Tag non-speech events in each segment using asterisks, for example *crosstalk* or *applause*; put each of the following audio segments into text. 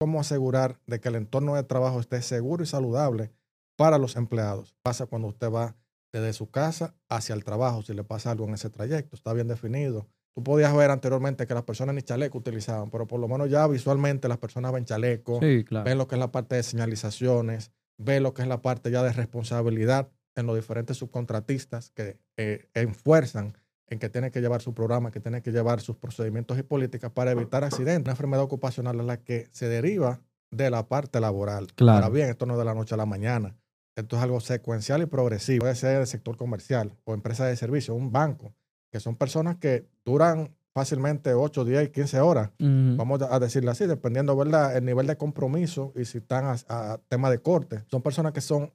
cómo asegurar de que el entorno de trabajo esté seguro y saludable para los empleados. Pasa cuando usted va desde su casa hacia el trabajo, si le pasa algo en ese trayecto, está bien definido. Tú podías ver anteriormente que las personas ni chaleco utilizaban, pero por lo menos ya visualmente las personas ven chaleco, ven lo que es la parte de señalizaciones, ven lo que es la parte ya de responsabilidad en los diferentes subcontratistas que eh, enfuerzan en que tiene que llevar su programa, que tiene que llevar sus procedimientos y políticas para evitar accidentes. Una enfermedad ocupacional es la que se deriva de la parte laboral. Claro. Ahora bien, esto no es de la noche a la mañana. Esto es algo secuencial y progresivo. Puede ser del sector comercial o empresa de servicio, un banco, que son personas que duran fácilmente 8, 10, 15 horas, vamos a decirlo así, dependiendo ¿verdad? el nivel de compromiso y si están a, a tema de corte. Son personas que son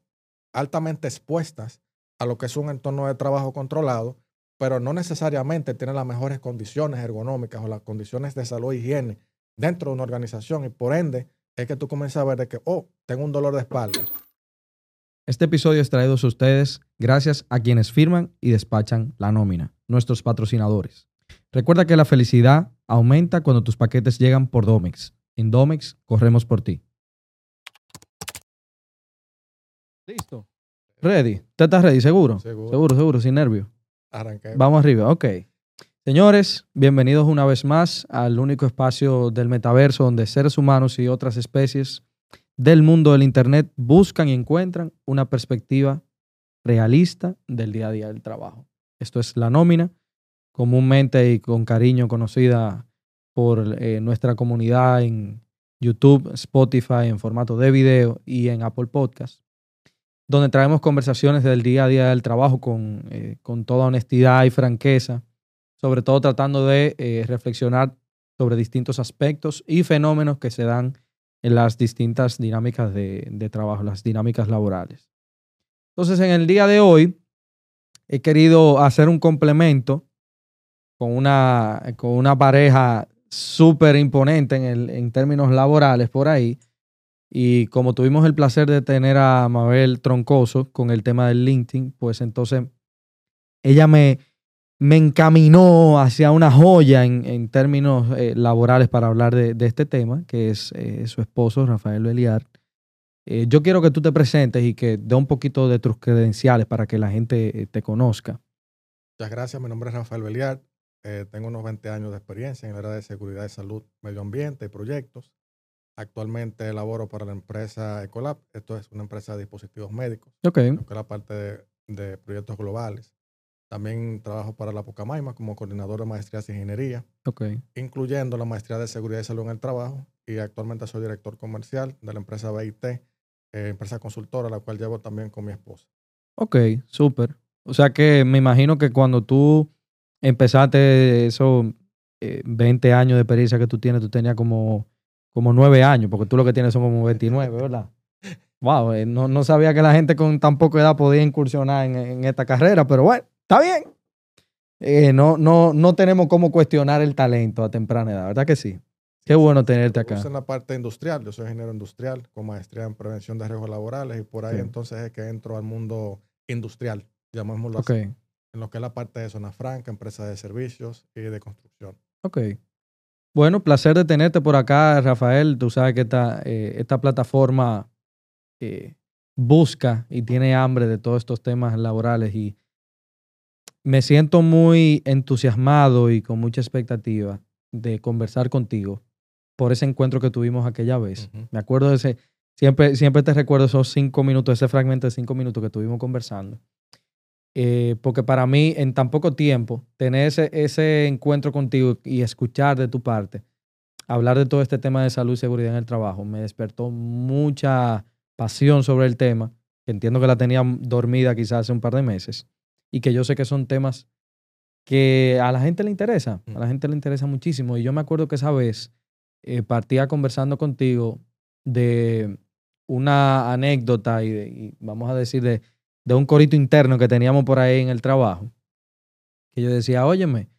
altamente expuestas a lo que es un entorno de trabajo controlado, pero no necesariamente tienen las mejores condiciones ergonómicas o las condiciones de salud e higiene dentro de una organización y por ende es que tú comienzas a ver de que, oh, tengo un dolor de espalda. Este episodio es traído a ustedes gracias a quienes firman y despachan la nómina, nuestros patrocinadores. Recuerda que la felicidad aumenta cuando tus paquetes llegan por Domex. En Domex corremos por ti. Listo. Ready. ¿Usted está ready? ¿Seguro? Seguro, seguro, seguro sin nervio. Arranqué. Vamos arriba, ok. Señores, bienvenidos una vez más al único espacio del metaverso donde seres humanos y otras especies del mundo del Internet buscan y encuentran una perspectiva realista del día a día del trabajo. Esto es la nómina, comúnmente y con cariño conocida por eh, nuestra comunidad en YouTube, Spotify, en formato de video y en Apple Podcast donde traemos conversaciones del día a día del trabajo con, eh, con toda honestidad y franqueza, sobre todo tratando de eh, reflexionar sobre distintos aspectos y fenómenos que se dan en las distintas dinámicas de, de trabajo, las dinámicas laborales. Entonces, en el día de hoy he querido hacer un complemento con una, con una pareja súper imponente en, en términos laborales por ahí, y como tuvimos el placer de tener a Mabel Troncoso con el tema del LinkedIn, pues entonces ella me, me encaminó hacia una joya en, términos eh, laborales para hablar de, este tema, que es eh, su esposo, Rafael Beliar. Eh, yo quiero que tú te presentes y que dé un poquito de tus credenciales para que la gente te conozca. Muchas gracias. Mi nombre es Rafael Beliar. tengo unos 20 años de experiencia en el área de seguridad salud, medio ambiente y proyectos. Actualmente laboro para la empresa Ecolab. Esto es una empresa de dispositivos médicos. Ok. Que la parte de, proyectos globales. También trabajo para la Pucamaima como coordinador de maestrías de ingeniería. Ok. Incluyendo la maestría de seguridad y salud en el trabajo. Y actualmente soy director comercial de la empresa BIT, eh, empresa consultora, la cual llevo también con mi esposa. Ok, súper. O sea que me imagino que cuando tú empezaste esos 20 eh, años de experiencia que tú tienes, tú tenías como como nueve años, porque tú lo que tienes son como 29, ¿verdad? Wow, eh, no, sabía que la gente con tan poca edad podía incursionar en, esta carrera, pero bueno, está bien. Eh, no, no, no tenemos cómo cuestionar el talento a temprana edad, ¿verdad que sí? Qué bueno tenerte acá. en la parte industrial, yo soy ingeniero industrial con maestría en prevención de riesgos laborales y por ahí entonces es que entro al mundo industrial, llamémoslo así, en lo que es la parte de zona franca, empresa de servicios y de construcción. Ok. Bueno, placer de tenerte por acá, Rafael. Tú sabes que esta, eh, esta plataforma eh, busca y tiene hambre de todos estos temas laborales y me siento muy entusiasmado y con mucha expectativa de conversar contigo por ese encuentro que tuvimos aquella vez. Me acuerdo de ese, siempre, siempre te recuerdo esos cinco minutos, ese fragmento de cinco minutos que estuvimos conversando. Eh, porque para mí, en tan poco tiempo, tener ese, ese encuentro contigo y escuchar de tu parte, hablar de todo este tema de salud y seguridad en el trabajo, me despertó mucha pasión sobre el tema, que entiendo que la tenía dormida quizás hace un par de meses, y que yo sé que son temas que a la gente le interesa, a la gente le interesa muchísimo. Y yo me acuerdo que esa vez eh, partía conversando contigo de una anécdota y, y vamos a decir de de un corito interno que teníamos por ahí en el trabajo, que yo decía, óyeme,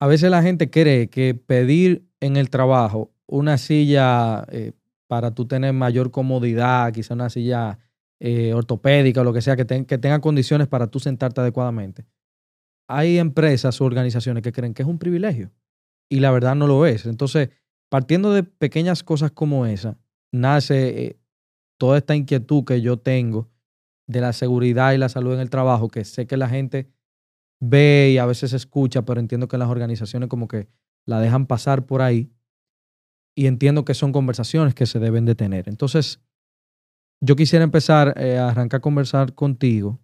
a veces la gente cree que pedir en el trabajo una silla eh, para tú tener mayor comodidad, quizá una silla eh, ortopédica o lo que sea, que, que tenga condiciones para tú sentarte adecuadamente. Hay empresas o organizaciones que creen que es un privilegio y la verdad no lo es. Entonces, partiendo de pequeñas cosas como esa, nace eh, toda esta inquietud que yo tengo de la seguridad y la salud en el trabajo, que sé que la gente ve y a veces escucha, pero entiendo que las organizaciones como que la dejan pasar por ahí y entiendo que son conversaciones que se deben de tener. Entonces, yo quisiera empezar eh, a arrancar a conversar contigo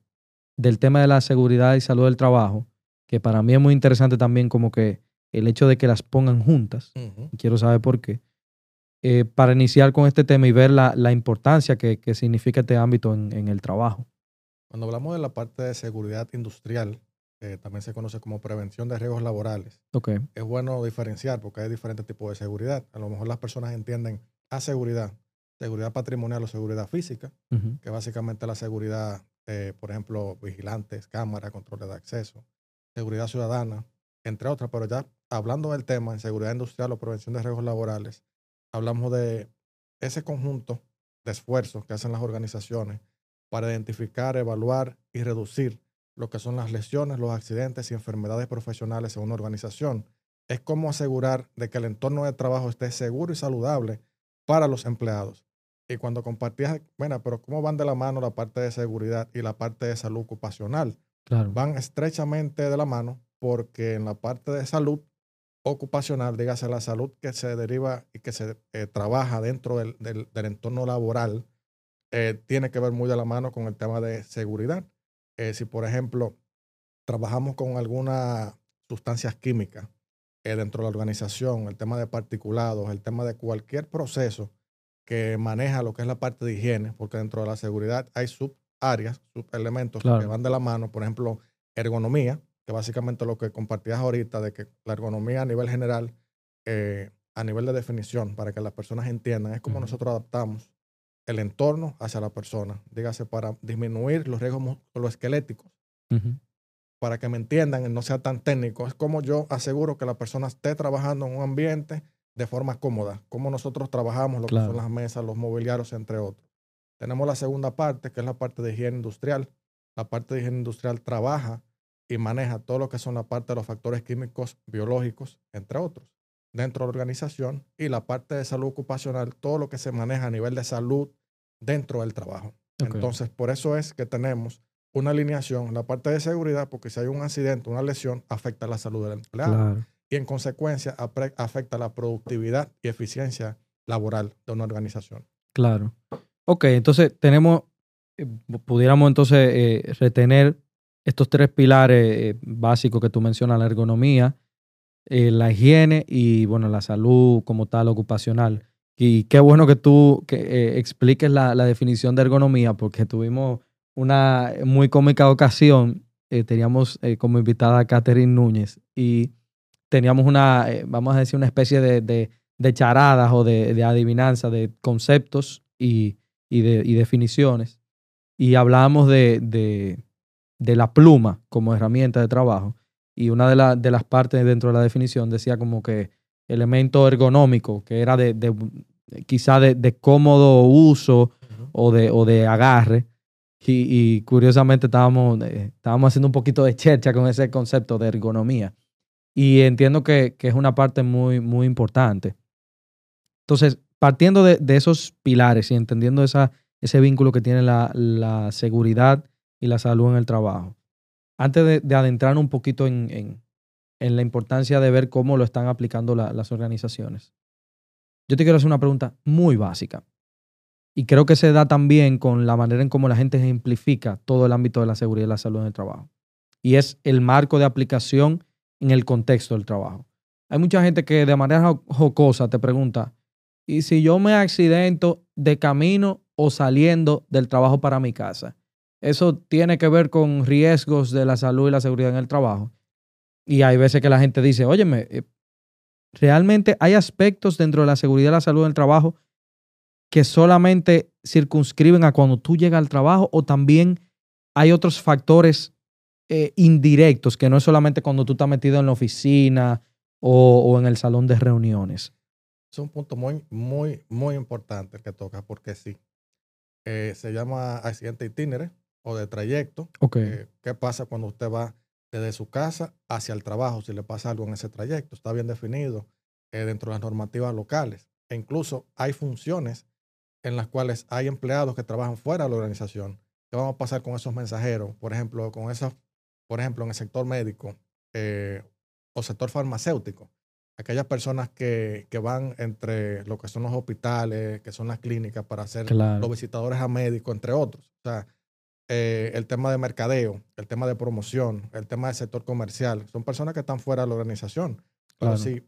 del tema de la seguridad y salud del trabajo, que para mí es muy interesante también como que el hecho de que las pongan juntas, quiero saber por qué, eh, para iniciar con este tema y ver la, la importancia que, que, significa este ámbito en, en, el trabajo. Cuando hablamos de la parte de seguridad industrial, eh, también se conoce como prevención de riesgos laborales. Okay. Es bueno diferenciar porque hay diferentes tipos de seguridad. A lo mejor las personas entienden a seguridad, seguridad patrimonial o seguridad física, que básicamente la seguridad, eh, por ejemplo, vigilantes, cámaras, controles de acceso, seguridad ciudadana, entre otras, pero ya hablando del tema en seguridad industrial o prevención de riesgos laborales, hablamos de ese conjunto de esfuerzos que hacen las organizaciones para identificar, evaluar y reducir lo que son las lesiones, los accidentes y enfermedades profesionales en una organización. Es cómo asegurar de que el entorno de trabajo esté seguro y saludable para los empleados. Y cuando compartías, bueno, pero ¿cómo van de la mano la parte de seguridad y la parte de salud ocupacional? Claro. Van estrechamente de la mano porque en la parte de salud ocupacional, dígase la salud que se deriva y que se eh, trabaja dentro del, entorno laboral, eh, tiene que ver muy de la mano con el tema de seguridad. Eh, si, por ejemplo, trabajamos con algunas sustancias químicas dentro de la organización, el tema de particulados, el tema de cualquier proceso que maneja lo que es la parte de higiene, porque dentro de la seguridad hay subáreas, subelementos que van de la mano, por ejemplo, ergonomía, que básicamente lo que compartías ahorita de que la ergonomía a nivel general, eh, a nivel de definición, para que las personas entiendan, es como nosotros adaptamos el entorno hacia la persona, dígase para disminuir los riesgos musculoesqueléticos, para que me entiendan no sea tan técnico, es como yo aseguro que la persona esté trabajando en un ambiente de forma cómoda, como nosotros trabajamos, lo que son las mesas, los mobiliarios, entre otros. Tenemos la segunda parte, que es la parte de higiene industrial. La parte de higiene industrial trabaja y maneja todo lo que son la parte de los factores químicos, biológicos, entre otros, dentro de la organización y la parte de salud ocupacional, todo lo que se maneja a nivel de salud dentro del trabajo. Entonces, por eso es que tenemos una alineación en la parte de seguridad, porque si hay un accidente, una lesión, afecta la salud del empleado. Y en consecuencia, afecta la productividad y eficiencia laboral de una organización. Claro. Ok, entonces tenemos, eh, pudiéramos entonces eh, retener estos tres pilares eh, básicos que tú mencionas, la ergonomía, eh, la higiene y, bueno, la salud como tal ocupacional. Y qué bueno que tú que, eh, expliques la, definición de ergonomía, porque tuvimos una muy cómica ocasión. teníamos como invitada a Catherine Núñez y teníamos una, vamos a decir, una especie de, charadas o de, adivinanza de conceptos y, de, y definiciones. Y hablábamos de, de la pluma como herramienta de trabajo. Y una de, de las partes dentro de la definición decía como que elemento ergonómico, que era de, de quizá de, cómodo uso o, de, o de agarre. Y, curiosamente estábamos, eh, estábamos haciendo un poquito de chercha con ese concepto de ergonomía. Y entiendo que, es una parte muy, muy importante. Entonces, partiendo de, esos pilares y entendiendo esa, ese vínculo que tiene la, la seguridad y la salud en el trabajo. Antes de, adentrar un poquito en, la importancia de ver cómo lo están aplicando las organizaciones, yo te quiero hacer una pregunta muy básica. Y creo que se da también con la manera en cómo la gente ejemplifica todo el ámbito de la seguridad y la salud en el trabajo. Y es el marco de aplicación en el contexto del trabajo. Hay mucha gente que de manera jocosa te pregunta, ¿y si yo me accidento de camino o saliendo del trabajo para mi casa? Eso tiene que ver con riesgos de la salud y la seguridad en el trabajo. Y hay veces que la gente dice, óyeme, eh, realmente hay aspectos dentro de la seguridad y la salud en el trabajo que solamente circunscriben a cuando tú llegas al trabajo o también hay otros factores eh, indirectos que no es solamente cuando tú estás metido en la oficina o, en el salón de reuniones. Es un punto muy, muy, muy importante que toca porque sí. Eh, se llama accidente itinere o de trayecto. Eh, ¿Qué pasa cuando usted va desde su casa hacia el trabajo? Si le pasa algo en ese trayecto, está bien definido. eh, dentro de las normativas locales. E incluso hay funciones en las cuales hay empleados que trabajan fuera de la organización. ¿Qué vamos a pasar con esos mensajeros? Por ejemplo, con esos, por ejemplo, en el sector médico eh, o sector farmacéutico. Aquellas personas que, que, van entre lo que son los hospitales, que son las clínicas para hacer los visitadores a médicos, entre otros. O sea, eh, el tema de mercadeo, el tema de promoción, el tema del sector comercial. Son personas que están fuera de la organización. Pero si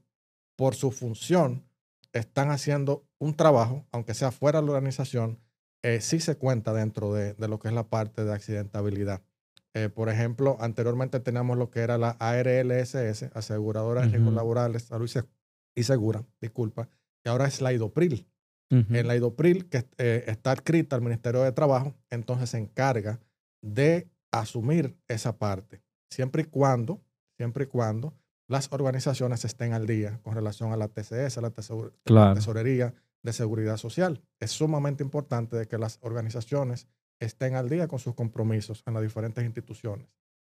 por su función están haciendo un trabajo, aunque sea fuera de la organización, eh, sí se cuenta dentro de, lo que es la parte de accidentabilidad. Eh, por ejemplo, anteriormente teníamos lo que era la ARLSS, Aseguradora de Riesgos Laborales, Salud y Segura, disculpa, y ahora es la IDOPRIL. En la IDOPRIL, que eh, está escrita al Ministerio de Trabajo, entonces se encarga de asumir esa parte, siempre y cuando, siempre y cuando las organizaciones estén al día con relación a la TCS, a la, Tesorería de Seguridad Social. Es sumamente importante de que las organizaciones estén al día con sus compromisos en las diferentes instituciones.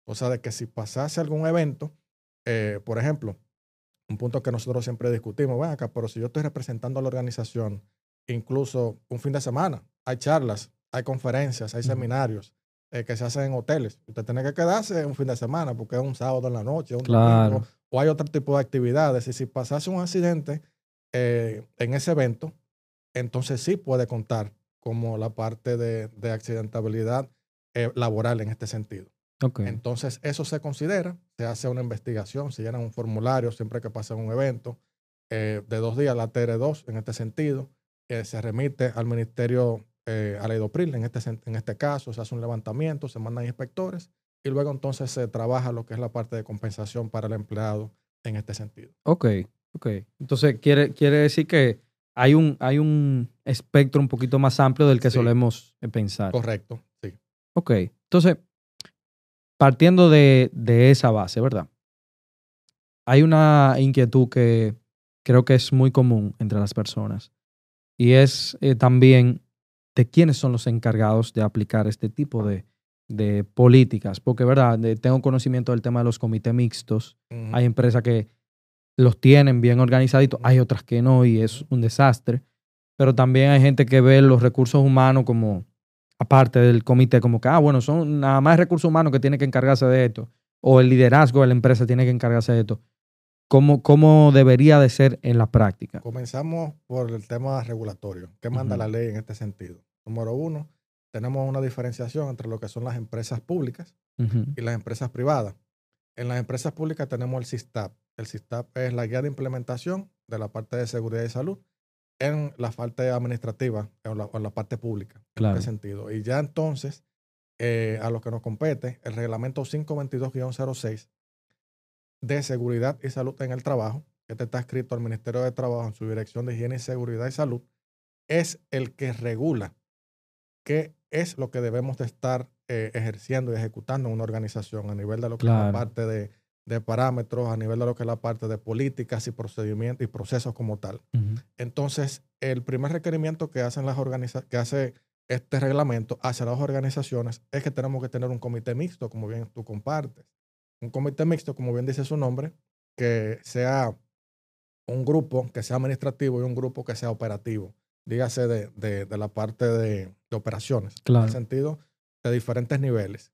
O sea, de que si pasase algún evento, eh, por ejemplo, un punto que nosotros siempre discutimos, ven acá, pero si yo estoy representando a la organización incluso un fin de semana. Hay charlas, hay conferencias, hay seminarios eh, que se hacen en hoteles. Usted tiene que quedarse un fin de semana porque es un sábado en la noche, un domingo, o hay otro tipo de actividades. Y si pasase un accidente eh, en ese evento, entonces sí puede contar como la parte de, accidentabilidad eh, laboral en este sentido. Entonces, eso se considera, se hace una investigación, se llena un formulario siempre que pasa un evento de dos días, la TR2 en este sentido, que se remite al Ministerio, eh, a la IDOPRIL, en este, en este caso, se hace un levantamiento, se mandan inspectores y luego entonces se trabaja lo que es la parte de compensación para el empleado en este sentido. Ok, ok. Entonces, quiere, quiere decir que hay un, hay un espectro un poquito más amplio del que solemos eh, pensar. Correcto, sí. Ok, entonces, partiendo de, de esa base, ¿verdad? Hay una inquietud que creo que es muy común entre las personas y es eh, también de quiénes son los encargados de aplicar este tipo de, políticas, porque verdad, tengo conocimiento del tema de los comités mixtos, hay empresas que los tienen bien organizaditos, hay otras que no y es un desastre, pero también hay gente que ve los recursos humanos como, aparte del comité, como que, ah, bueno, son nada más recursos humanos que tienen que encargarse de esto, o el liderazgo de la empresa tiene que encargarse de esto. ¿Cómo, debería de ser en la práctica? Comenzamos por el tema regulatorio. ¿Qué manda la ley en este sentido? Número uno, tenemos una diferenciación entre lo que son las empresas públicas y las empresas privadas. En las empresas públicas tenemos el SISTAP. El SISTAP es la guía de implementación de la parte de seguridad y salud en la parte administrativa o en, la, parte pública. En este sentido. Y ya entonces, eh, a lo que nos compete, el reglamento 522-06 de Seguridad y Salud en el Trabajo, que este está escrito al Ministerio de Trabajo en su Dirección de Higiene y Seguridad y Salud, es el que regula qué es lo que debemos de estar eh, ejerciendo y ejecutando en una organización a nivel de lo que es la parte de, parámetros, a nivel de lo que es la parte de políticas y procedimientos y procesos como tal. Entonces, el primer requerimiento que hacen las que hace este reglamento hacia las organizaciones es que tenemos que tener un comité mixto, como bien tú compartes un comité mixto, como bien dice su nombre, que sea un grupo que sea administrativo y un grupo que sea operativo. Dígase de, de, la parte de, operaciones. En el sentido de diferentes niveles.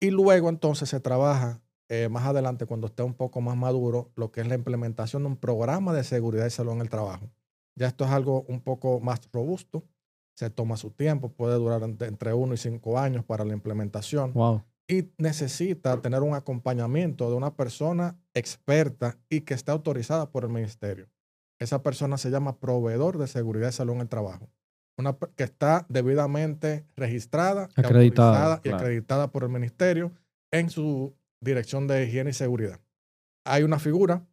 Y luego entonces se trabaja eh, más adelante, cuando esté un poco más maduro, lo que es la implementación de un programa de seguridad y salud en el trabajo. Ya esto es algo un poco más robusto, se toma su tiempo, puede durar entre uno y cinco años para la implementación. Wow y necesita tener un acompañamiento de una persona experta y que esté autorizada por el ministerio. Esa persona se llama proveedor de seguridad y salud en el trabajo. Una que está debidamente registrada, acreditada, y acreditada por el ministerio en su dirección de higiene y seguridad. Hay una figura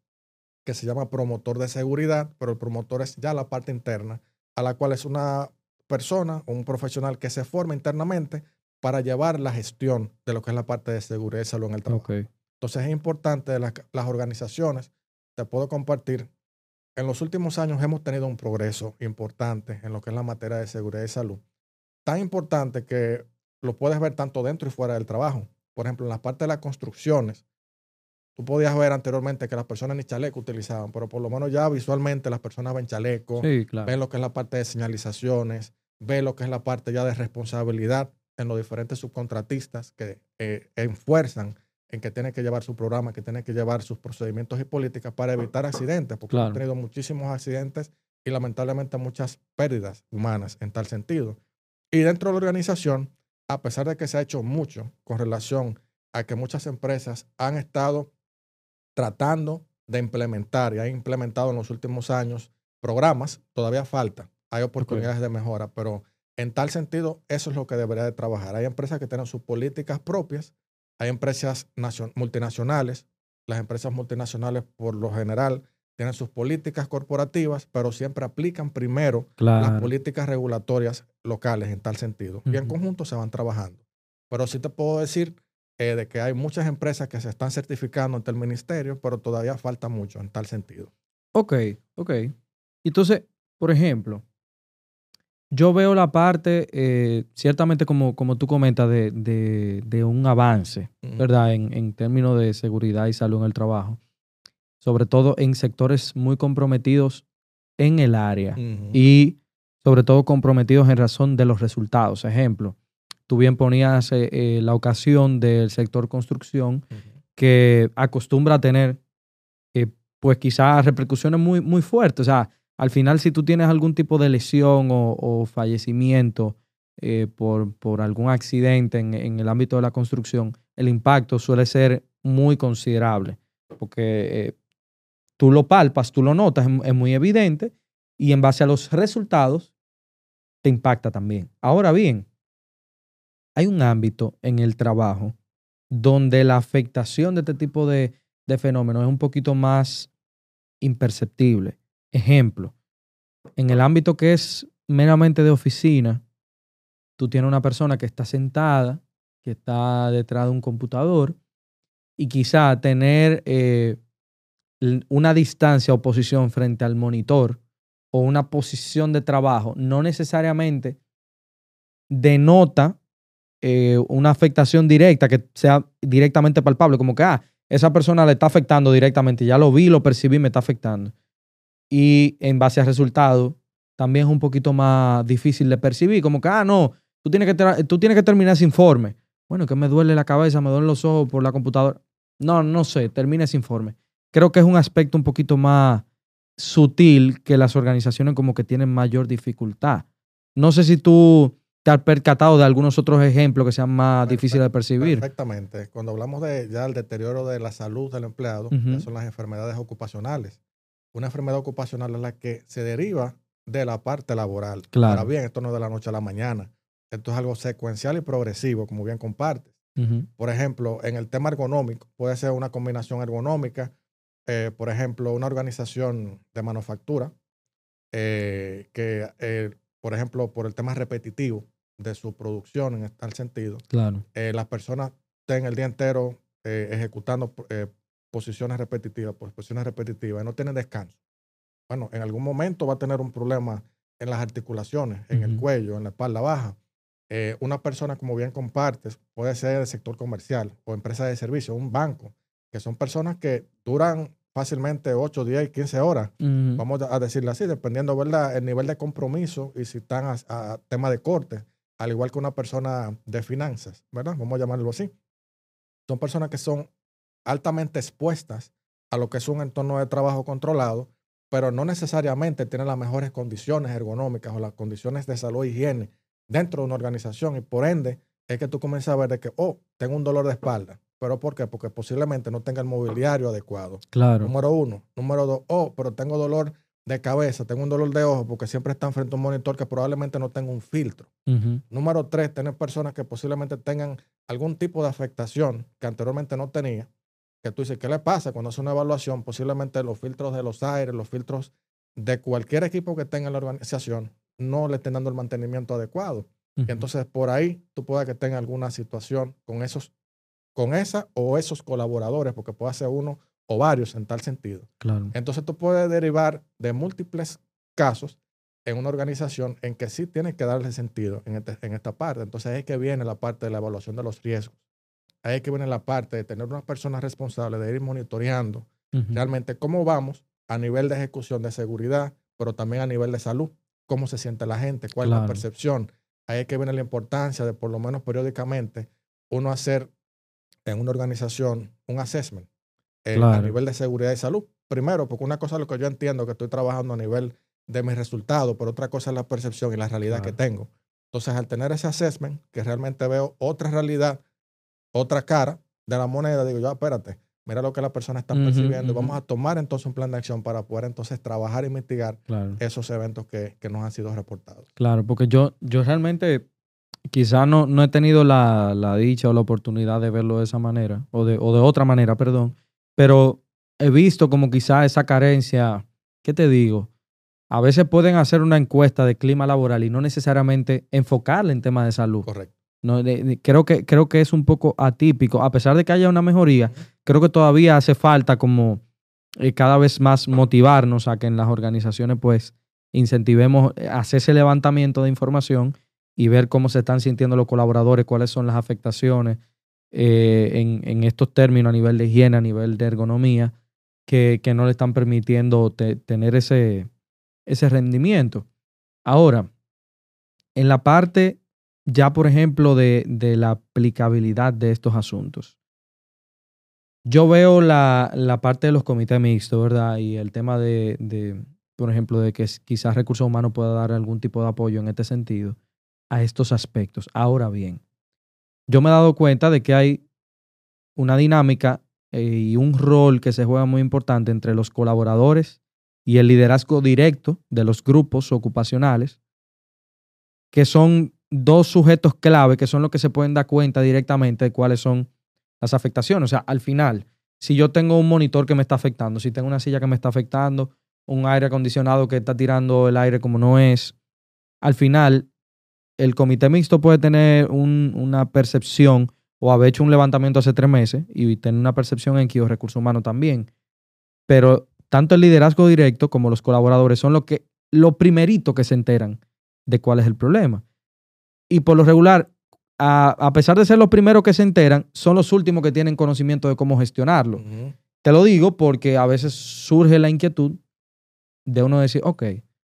que se llama promotor de seguridad, pero el promotor es ya la parte interna, a la cual es una persona o un profesional que se forma internamente para llevar la gestión de lo que es la parte de seguridad y salud en el trabajo. Entonces es importante las, las organizaciones, te puedo compartir, en los últimos años hemos tenido un progreso importante en lo que es la materia de seguridad y salud. Tan importante que lo puedes ver tanto dentro y fuera del trabajo. Por ejemplo, en la parte de las construcciones, Tú podías ver anteriormente que las personas ni chaleco utilizaban, pero por lo menos ya visualmente las personas ven chaleco, ven lo que es la parte de señalizaciones, ven lo que es la parte ya de responsabilidad en los diferentes subcontratistas que eh, enfuerzan en que tienen que llevar su programa, que tienen que llevar sus procedimientos y políticas para evitar accidentes, porque han tenido muchísimos accidentes y lamentablemente muchas pérdidas humanas en tal sentido. Y dentro de la organización, a pesar de que se ha hecho mucho con relación a que muchas empresas han estado tratando de implementar y han implementado en los últimos años programas, todavía falta, hay oportunidades de mejora, pero en tal sentido, eso es lo que debería de trabajar. Hay empresas que tienen sus políticas propias, hay empresas multinacionales, las empresas multinacionales por lo general tienen sus políticas corporativas, pero siempre aplican primero las políticas regulatorias locales en tal sentido. Y en conjunto se van trabajando. Pero sí te puedo decir eh, de que hay muchas empresas que se están certificando ante el ministerio, pero todavía falta mucho en tal sentido. Ok, ok. Entonces, por ejemplo, yo veo la parte, eh, ciertamente como, como tú comentas, de, un avance, ¿verdad? En, en términos de seguridad y salud en el trabajo sobre todo en sectores muy comprometidos en el área y sobre todo comprometidos en razón de los resultados. Ejemplo, tú bien ponías eh, eh, la ocasión del sector construcción que acostumbra a tener eh, pues quizás repercusiones muy, muy fuertes. O sea, al final si tú tienes algún tipo de lesión o, fallecimiento por, por, algún accidente en, el ámbito de la construcción, el impacto suele ser muy considerable porque Tú lo palpas, tú lo notas, es, muy evidente y en base a los resultados te impacta también. Ahora bien, hay un ámbito en el trabajo donde la afectación de este tipo de, de fenómenos es un poquito más imperceptible. Ejemplo, en el ámbito que es meramente de oficina, tú tienes una persona que está sentada, que está detrás de un computador y quizá tener eh, una distancia o posición frente al monitor o una posición de trabajo no necesariamente denota eh, una afectación directa que sea directamente palpable, como que, ah, esa persona le está afectando directamente, ya lo vi, lo percibí, me está afectando. Y en base al resultado, también es un poquito más difícil de percibir, como que, ah, no, tú tienes que, tú tienes que terminar ese informe. Bueno, que me duele la cabeza, me duelen los ojos por la computadora. No, no sé, termina ese informe creo que es un aspecto un poquito más sutil que las organizaciones como que tienen mayor dificultad. No sé si tú te has percatado de algunos otros ejemplos que sean más difíciles de percibir. Perfectamente. Cuando hablamos de ya el deterioro de la salud del empleado, son las enfermedades ocupacionales. Una enfermedad ocupacional es la que se deriva de la parte laboral. Claro. Ahora bien, esto no es de la noche a la mañana. Esto es algo secuencial y progresivo, como bien compartes. Por ejemplo, en el tema ergonómico, puede ser una combinación ergonómica eh, por ejemplo, una organización de manufactura eh, que, eh, por ejemplo, por el tema repetitivo de su producción en tal sentido, claro. las personas estén el día entero ejecutando posiciones repetitivas, posiciones repetitivas, y no tienen descanso. Bueno, en algún momento va a tener un problema en las articulaciones, en el cuello, en la espalda baja. una persona, como bien compartes, puede ser del sector comercial o empresa de servicio, un banco, que son personas que duran fácilmente 8, 10, 15 horas, vamos a decirlo así, dependiendo ¿verdad? el nivel de compromiso y si están a, tema de corte, al igual que una persona de finanzas, ¿verdad? Vamos a llamarlo así. Son personas que son altamente expuestas a lo que es un entorno de trabajo controlado, pero no necesariamente tienen las mejores condiciones ergonómicas o las condiciones de salud e higiene dentro de una organización y por ende es que tú comienzas a ver de que, oh, tengo un dolor de espalda ¿Pero por qué? Porque posiblemente no tenga el mobiliario adecuado. Claro. Número uno. Número dos, oh, pero tengo dolor de cabeza, tengo un dolor de ojo porque siempre están frente a un monitor que probablemente no tenga un filtro. Número tres, tener personas que posiblemente tengan algún tipo de afectación que anteriormente no tenía. Que tú dices, ¿qué le pasa? Cuando hace una evaluación, posiblemente los filtros de los aires, los filtros de cualquier equipo que tenga en la organización no le estén dando el mantenimiento adecuado. Y entonces por ahí tú puedas que tenga alguna situación con esos con esa o esos colaboradores, porque puede ser uno o varios en tal sentido. Claro. Entonces tú puedes derivar de múltiples casos en una organización en que sí tiene que darle sentido en, este, en esta parte. Entonces es que viene la parte de la evaluación de los riesgos. Ahí es que viene la parte de tener unas personas responsables de ir monitoreando realmente cómo vamos a nivel de ejecución de seguridad, pero también a nivel de salud, cómo se siente la gente, cuál es la percepción. Ahí es que viene la importancia de por lo menos periódicamente uno hacer en una organización un assessment eh, a nivel de seguridad y salud. Primero, porque una cosa es lo que yo entiendo que estoy trabajando a nivel de mis resultados, pero otra cosa es la percepción y la realidad que tengo. Entonces, al tener ese assessment, que realmente veo otra realidad, otra cara de la moneda, digo yo, ah, espérate, mira lo que la persona está percibiendo. Vamos a tomar entonces un plan de acción para poder entonces trabajar y mitigar esos eventos que, nos han sido reportados. Claro, porque yo, yo realmente quizá no, no he tenido la, dicha o la oportunidad de verlo de esa manera, o de, o de otra manera, perdón, pero he visto como quizá esa carencia, ¿qué te digo? A veces pueden hacer una encuesta de clima laboral y no necesariamente enfocarla en temas de salud. Correcto. Creo, que, creo que es un poco atípico. A pesar de que haya una mejoría, creo que todavía hace falta como eh, cada vez más motivarnos a que en las organizaciones pues incentivemos eh, hacer ese levantamiento de información y ver cómo se están sintiendo los colaboradores, cuáles son las afectaciones eh, en, estos términos a nivel de higiene, a nivel de ergonomía, que, no le están permitiendo tener ese, ese rendimiento. Ahora, en la parte ya, por ejemplo, de, la aplicabilidad de estos asuntos. Yo veo la, parte de los comités mixtos, ¿verdad? Y el tema de, de, por ejemplo, de que quizás recursos humanos pueda dar algún tipo de apoyo en este sentido a estos aspectos. Ahora bien, yo me he dado cuenta de que hay una dinámica eh, y un rol que se juega muy importante entre los colaboradores y el liderazgo directo de los grupos ocupacionales, que son dos sujetos clave que son los que se pueden dar cuenta directamente de cuáles son las afectaciones. O sea, al final, si yo tengo un monitor que me está afectando, si tengo una silla que me está afectando, un aire acondicionado que está tirando el aire como no es, al final el comité mixto puede tener una percepción o haber hecho un levantamiento hace tres meses y tener una percepción en que los recursos humanos también. Pero tanto el liderazgo directo como los colaboradores son lo, que, lo primerito que se enteran de cuál es el problema. Y por lo regular, a, pesar de ser los primeros que se enteran, son los últimos que tienen conocimiento de cómo gestionarlo. Te lo digo porque a veces surge la inquietud de uno decir, ok,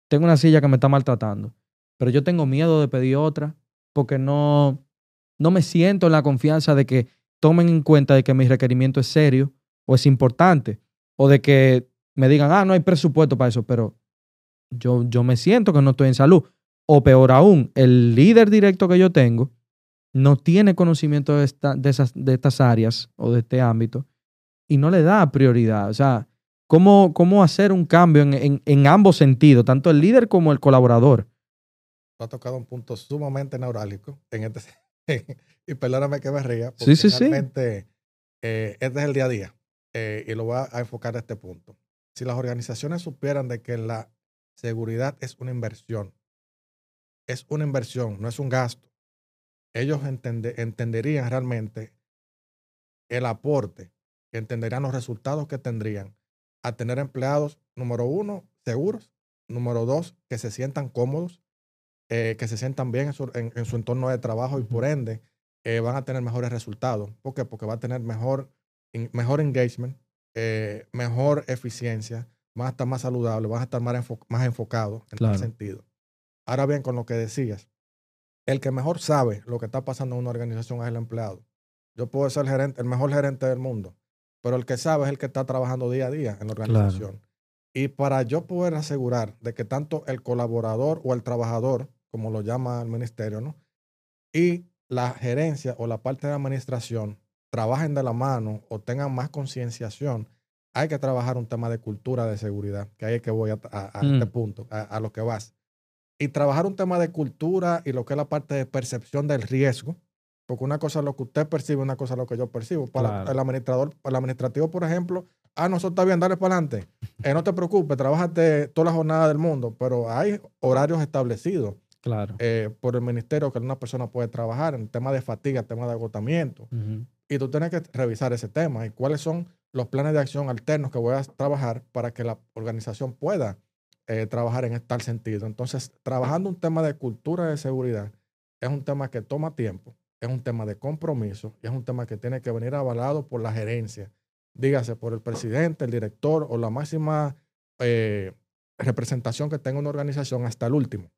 tengo una silla que me está maltratando, pero yo tengo miedo de pedir otra porque no, no me siento en la confianza de que tomen en cuenta de que mi requerimiento es serio o es importante o de que me digan, ah, no hay presupuesto para eso, pero yo, yo me siento que no estoy en salud. O peor aún, el líder directo que yo tengo no tiene conocimiento de, de, esas, de estas áreas o de este ámbito y no le da prioridad. O sea, ¿cómo, cómo hacer un cambio en, en, ambos sentidos, tanto el líder como el colaborador? Ha tocado un punto sumamente neurálgico en este *laughs* y perdóname que me ría, porque sí, sí, realmente eh, este es el día a día eh, y lo voy a enfocar a este punto. Si las organizaciones supieran de que la seguridad es una inversión es una inversión, no es un gasto. Ellos entenderían realmente el aporte, entenderían los resultados que tendrían a tener empleados, número uno, seguros, número dos, que se sientan cómodos, eh, que se sientan bien en su, entorno de trabajo y por ende eh, van a tener mejores resultados. ¿Por qué? Porque va a tener mejor, mejor engagement, eh, mejor eficiencia, van a estar más saludables, van a estar más, más enfocados en tal sentido. Ahora bien, con lo que decías, el que mejor sabe lo que está pasando en una organización es el empleado. Yo puedo ser el, gerente, el mejor gerente del mundo, pero el que sabe es el que está trabajando día a día en la organización. Y para yo poder asegurar de que tanto el colaborador o el trabajador, como lo llama el ministerio, ¿no? y la gerencia o la parte de la administración trabajen de la mano o tengan más concienciación, hay que trabajar un tema de cultura de seguridad, que ahí es que voy a, este mm. punto, a, lo que vas y trabajar un tema de cultura y lo que es la parte de percepción del riesgo, porque una cosa es lo que usted percibe, una cosa es lo que yo percibo. Para el administrador, para el administrativo, por ejemplo, ah, no, eso está bien, dale para adelante. Eh, no te preocupes, trabajate toda la jornada del mundo, pero hay horarios establecidos claro. Eh, por el ministerio que una persona puede trabajar en tema de fatiga, tema de agotamiento. Y tú tienes que revisar ese tema y cuáles son los planes de acción alternos que voy a trabajar para que la organización pueda eh, trabajar en tal sentido. Entonces, trabajando un tema de cultura de seguridad es un tema que toma tiempo, es un tema de compromiso y es un tema que tiene que venir avalado por la gerencia, dígase por el presidente, el director o la máxima eh, representación que tenga una organización hasta el último.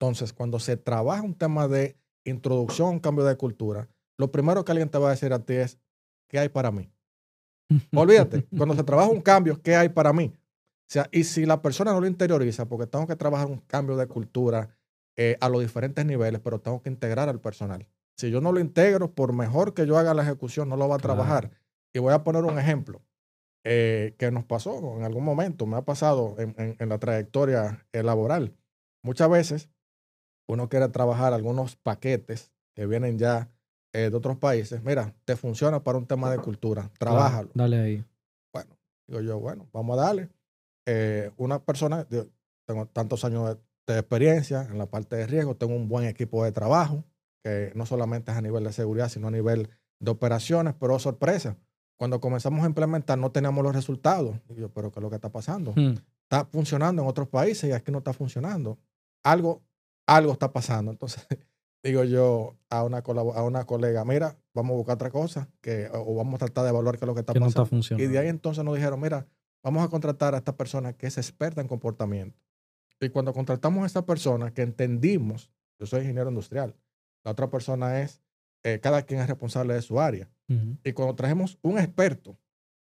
Entonces, cuando se trabaja un tema de introducción, un cambio de cultura, lo primero que alguien te va a decir a ti es, ¿qué hay para mí? *laughs* Olvídate, cuando se trabaja un cambio, ¿qué hay para mí? O sea, y si la persona no lo interioriza, porque tengo que trabajar un cambio de cultura eh, a los diferentes niveles, pero tengo que integrar al personal. Si yo no lo integro, por mejor que yo haga la ejecución, no lo va a trabajar. Y voy a poner un ejemplo eh, que nos pasó en algún momento, me ha pasado en, la trayectoria eh, laboral. Muchas veces uno quiere trabajar algunos paquetes que vienen ya de otros países. Mira, te funciona para un tema de cultura, trabájalo. dale ahí. Bueno, digo yo, bueno, vamos a darle. Una persona, tengo tantos años de experiencia en la parte de riesgo, tengo un buen equipo de trabajo, que no solamente es a nivel de seguridad, sino a nivel de operaciones, pero sorpresa, cuando comenzamos a implementar no teníamos los resultados. Y yo, pero ¿qué es lo que está pasando? Hmm. Está funcionando en otros países y aquí no está funcionando. Algo, algo está pasando. Entonces, *laughs* digo yo a una, a una colega, mira, vamos a buscar otra cosa, que, o vamos a tratar de evaluar qué es lo que está pasando. y de ahí entonces nos dijeron, mira, vamos a contratar a esta persona que es experta en comportamiento. Y cuando contratamos a esta persona que entendimos, yo soy ingeniero industrial, la otra persona es, eh, cada quien es responsable de su área. Y cuando trajimos un experto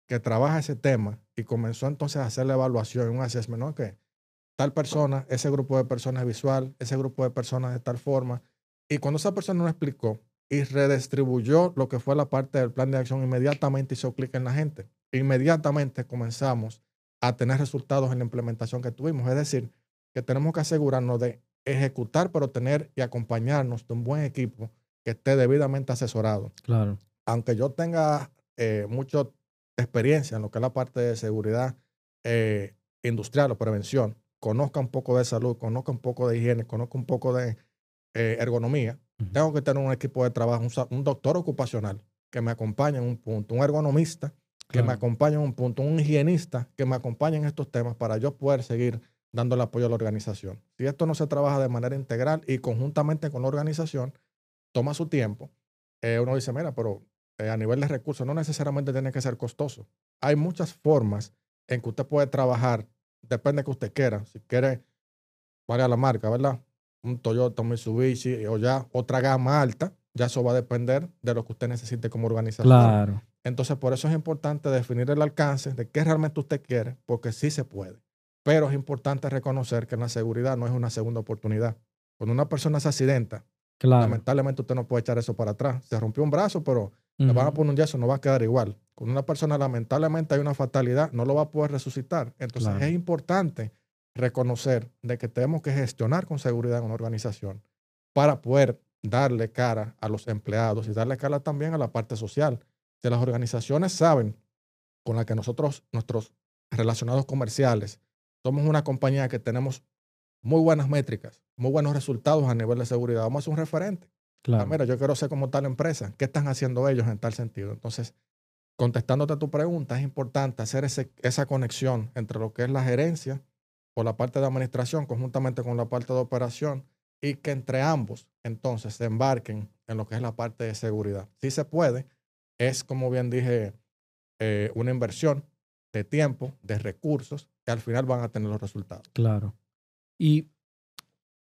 que trabaja ese tema y comenzó entonces a hacer la evaluación, un assessment, ¿no? Que tal persona, ese grupo de personas visual, ese grupo de personas de tal forma. Y cuando esa persona nos explicó y redistribuyó lo que fue la parte del plan de acción, inmediatamente hizo clic en la gente. Inmediatamente comenzamos a tener resultados en la implementación que tuvimos. Es decir, que tenemos que asegurarnos de ejecutar, pero tener y acompañarnos de un buen equipo que esté debidamente asesorado. Claro. Aunque yo tenga eh, mucha experiencia en lo que es la parte de seguridad eh, industrial o prevención, conozca un poco de salud, conozca un poco de higiene, conozca un poco de eh, ergonomía, tengo que tener un equipo de trabajo, un, doctor ocupacional que me acompañe en un punto, un ergonomista que me acompañe en un punto, un higienista que me acompañe en estos temas para yo poder seguir dando el apoyo a la organización. Si esto no se trabaja de manera integral y conjuntamente con la organización, toma su tiempo. Eh, uno dice, mira, pero eh, a nivel de recursos no necesariamente tiene que ser costoso. Hay muchas formas en que usted puede trabajar, depende de que usted quiera. Si quiere, vaya la marca, ¿verdad? Un Toyota, un Mitsubishi o ya otra gama alta, ya eso va a depender de lo que usted necesite como organización. Claro. Entonces, por eso es importante definir el alcance de qué realmente usted quiere, porque sí se puede. Pero es importante reconocer que la seguridad no es una segunda oportunidad. Cuando una persona se accidenta, lamentablemente usted no puede echar eso para atrás. Se rompió un brazo, pero le van a poner un yeso, no va a quedar igual. Cuando una persona lamentablemente hay una fatalidad, no lo va a poder resucitar. Entonces es importante reconocer de que tenemos que gestionar con seguridad en una organización para poder darle cara a los empleados y darle cara también a la parte social. Si las organizaciones saben con la que nosotros, nuestros relacionados comerciales, somos una compañía que tenemos muy buenas métricas, muy buenos resultados a nivel de seguridad. Vamos a ser un referente. Ah, claro. mira, yo quiero ser como tal empresa. ¿Qué están haciendo ellos en tal sentido? Entonces, contestándote a tu pregunta, es importante hacer ese, esa conexión entre lo que es la gerencia o la parte de administración conjuntamente con la parte de operación y que entre ambos entonces se embarquen en lo que es la parte de seguridad. Si se puede, es como bien dije, eh, una inversión de tiempo, de recursos, que al final van a tener los resultados. Claro. Y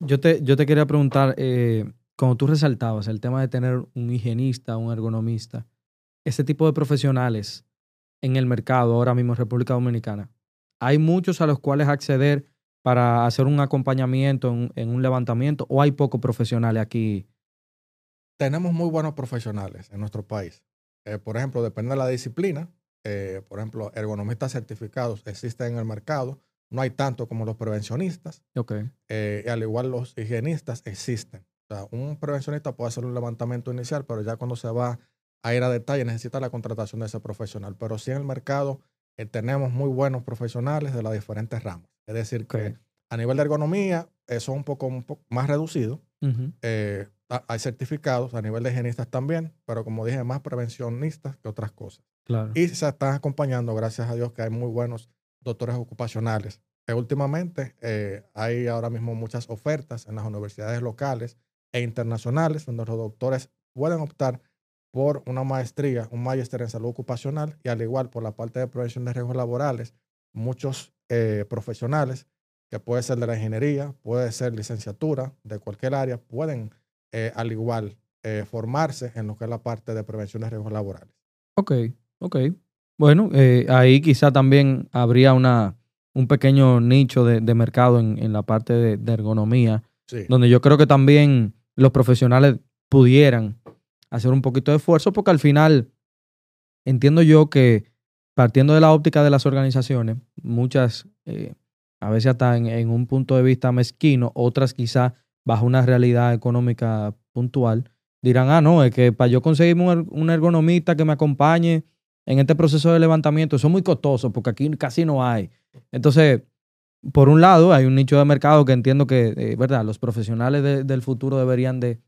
yo te, yo te quería preguntar, eh, como tú resaltabas, el tema de tener un higienista, un ergonomista, ese tipo de profesionales en el mercado ahora mismo en República Dominicana, ¿hay muchos a los cuales acceder para hacer un acompañamiento en, un levantamiento o hay pocos profesionales aquí? Tenemos muy buenos profesionales en nuestro país. Eh, por ejemplo, depende de la disciplina. Eh, por ejemplo, ergonomistas certificados existen en el mercado. No hay tanto como los prevencionistas. Okay. Eh, y al igual los higienistas existen. O sea, un prevencionista puede hacer un levantamiento inicial, pero ya cuando se va a ir a detalle necesita la contratación de ese profesional. Pero sí en el mercado eh, tenemos muy buenos profesionales de las diferentes ramas. Es decir, que a nivel de ergonomía, eso es un poco, un poco más reducido hay certificados a nivel de higienistas también, pero como dije, más prevencionistas que otras cosas. Claro. Y se están acompañando, gracias a Dios, que hay muy buenos doctores ocupacionales. Eh, últimamente eh, hay ahora mismo muchas ofertas en las universidades locales e internacionales donde los doctores pueden optar por una maestría, un máster en salud ocupacional y al igual por la parte de prevención de riesgos laborales, muchos eh, profesionales, que puede ser de la ingeniería, puede ser licenciatura, de cualquier área, pueden eh, al igual eh, formarse en lo que es la parte de prevención de riesgos laborales. Ok, ok. Bueno, ahí quizá también habría una, un pequeño nicho de, mercado en, la parte de, ergonomía, donde yo creo que también los profesionales pudieran hacer un poquito de esfuerzo, porque al final entiendo yo que partiendo de la óptica de las organizaciones, muchas, eh, a veces hasta en, un punto de vista mezquino, otras quizás bajo una realidad económica puntual, dirán, ah, no, es que para yo conseguir un, ergonomista que me acompañe en este proceso de levantamiento, eso es muy costoso porque aquí casi no hay. Entonces, por un lado, hay un nicho de mercado que entiendo que, eh, ¿verdad? Los profesionales del futuro deberían de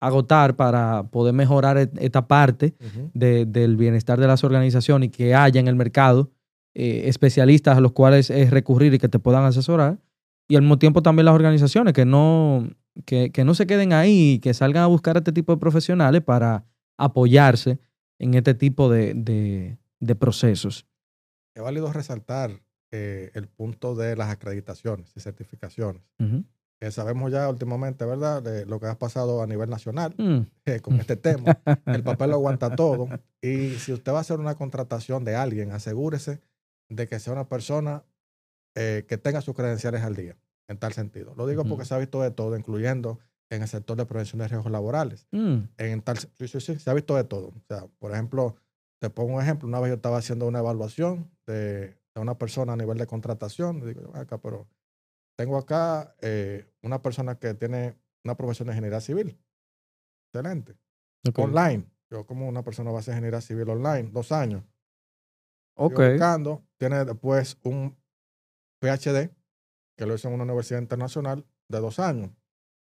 agotar para poder mejorar esta parte del bienestar de las organizaciones y que haya en el mercado eh, especialistas a los cuales es recurrir y que te puedan asesorar. Y al mismo tiempo también las organizaciones que no, que, no se queden ahí, que salgan a buscar a este tipo de profesionales para apoyarse en este tipo de, procesos. Es válido resaltar eh, el punto de las acreditaciones y certificaciones que sabemos ya últimamente, ¿verdad?, de lo que ha pasado a nivel nacional mm. eh, con este tema. *laughs* El papel lo aguanta todo. Y si usted va a hacer una contratación de alguien, asegúrese de que sea una persona eh, que tenga sus credenciales al día, en tal sentido. Lo digo porque se ha visto de todo, incluyendo en el sector de prevención de riesgos laborales. Mm. En tal, sí, sí, sí, se ha visto de todo. O sea, por ejemplo, te pongo un ejemplo. Una vez yo estaba haciendo una evaluación de, de una persona a nivel de contratación. digo, acá, pero tengo acá eh, una persona que tiene una profesión de ingeniería civil. Excelente. Online. Yo como una persona va a hacer ingeniería civil online, dos años. Ok. Buscando, tiene después un PhD, que lo hizo en una universidad internacional, de dos años.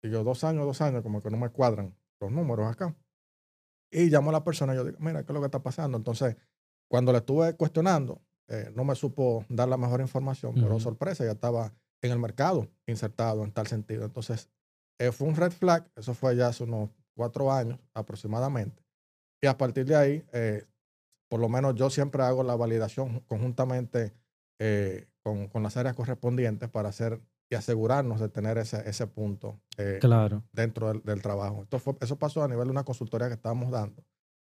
Y yo, dos años, dos años, como que no me cuadran los números acá. Y llamo a la persona y yo digo, mira, ¿qué es lo que está pasando? Entonces, cuando le estuve cuestionando, eh, no me supo dar la mejor información, pero sorpresa, ya estaba en el mercado insertado en tal sentido. Entonces, eh, fue un red flag, eso fue ya hace unos cuatro años aproximadamente. Y a partir de ahí, eh, por lo menos yo siempre hago la validación conjuntamente eh, con, con, las áreas correspondientes para hacer y asegurarnos de tener ese, ese punto claro. dentro del, trabajo. Esto fue, eso pasó a nivel de una consultoría que estábamos dando,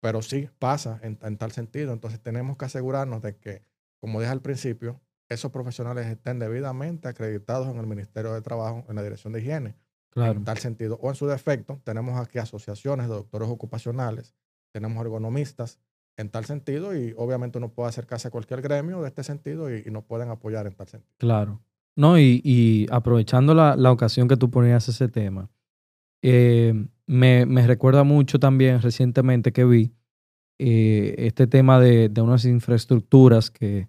pero sí pasa en, en tal sentido. Entonces tenemos que asegurarnos de que, como dije al principio, esos profesionales estén debidamente acreditados en el Ministerio de Trabajo, en la Dirección de Higiene. Claro. En tal sentido. O en su defecto, tenemos aquí asociaciones de doctores ocupacionales, tenemos ergonomistas en tal sentido y obviamente uno puede acercarse a cualquier gremio de este sentido y, nos pueden apoyar en tal sentido. Claro. No, y, aprovechando la, ocasión que tú ponías ese tema, eh, me, recuerda mucho también recientemente que vi eh, este tema de, de unas infraestructuras que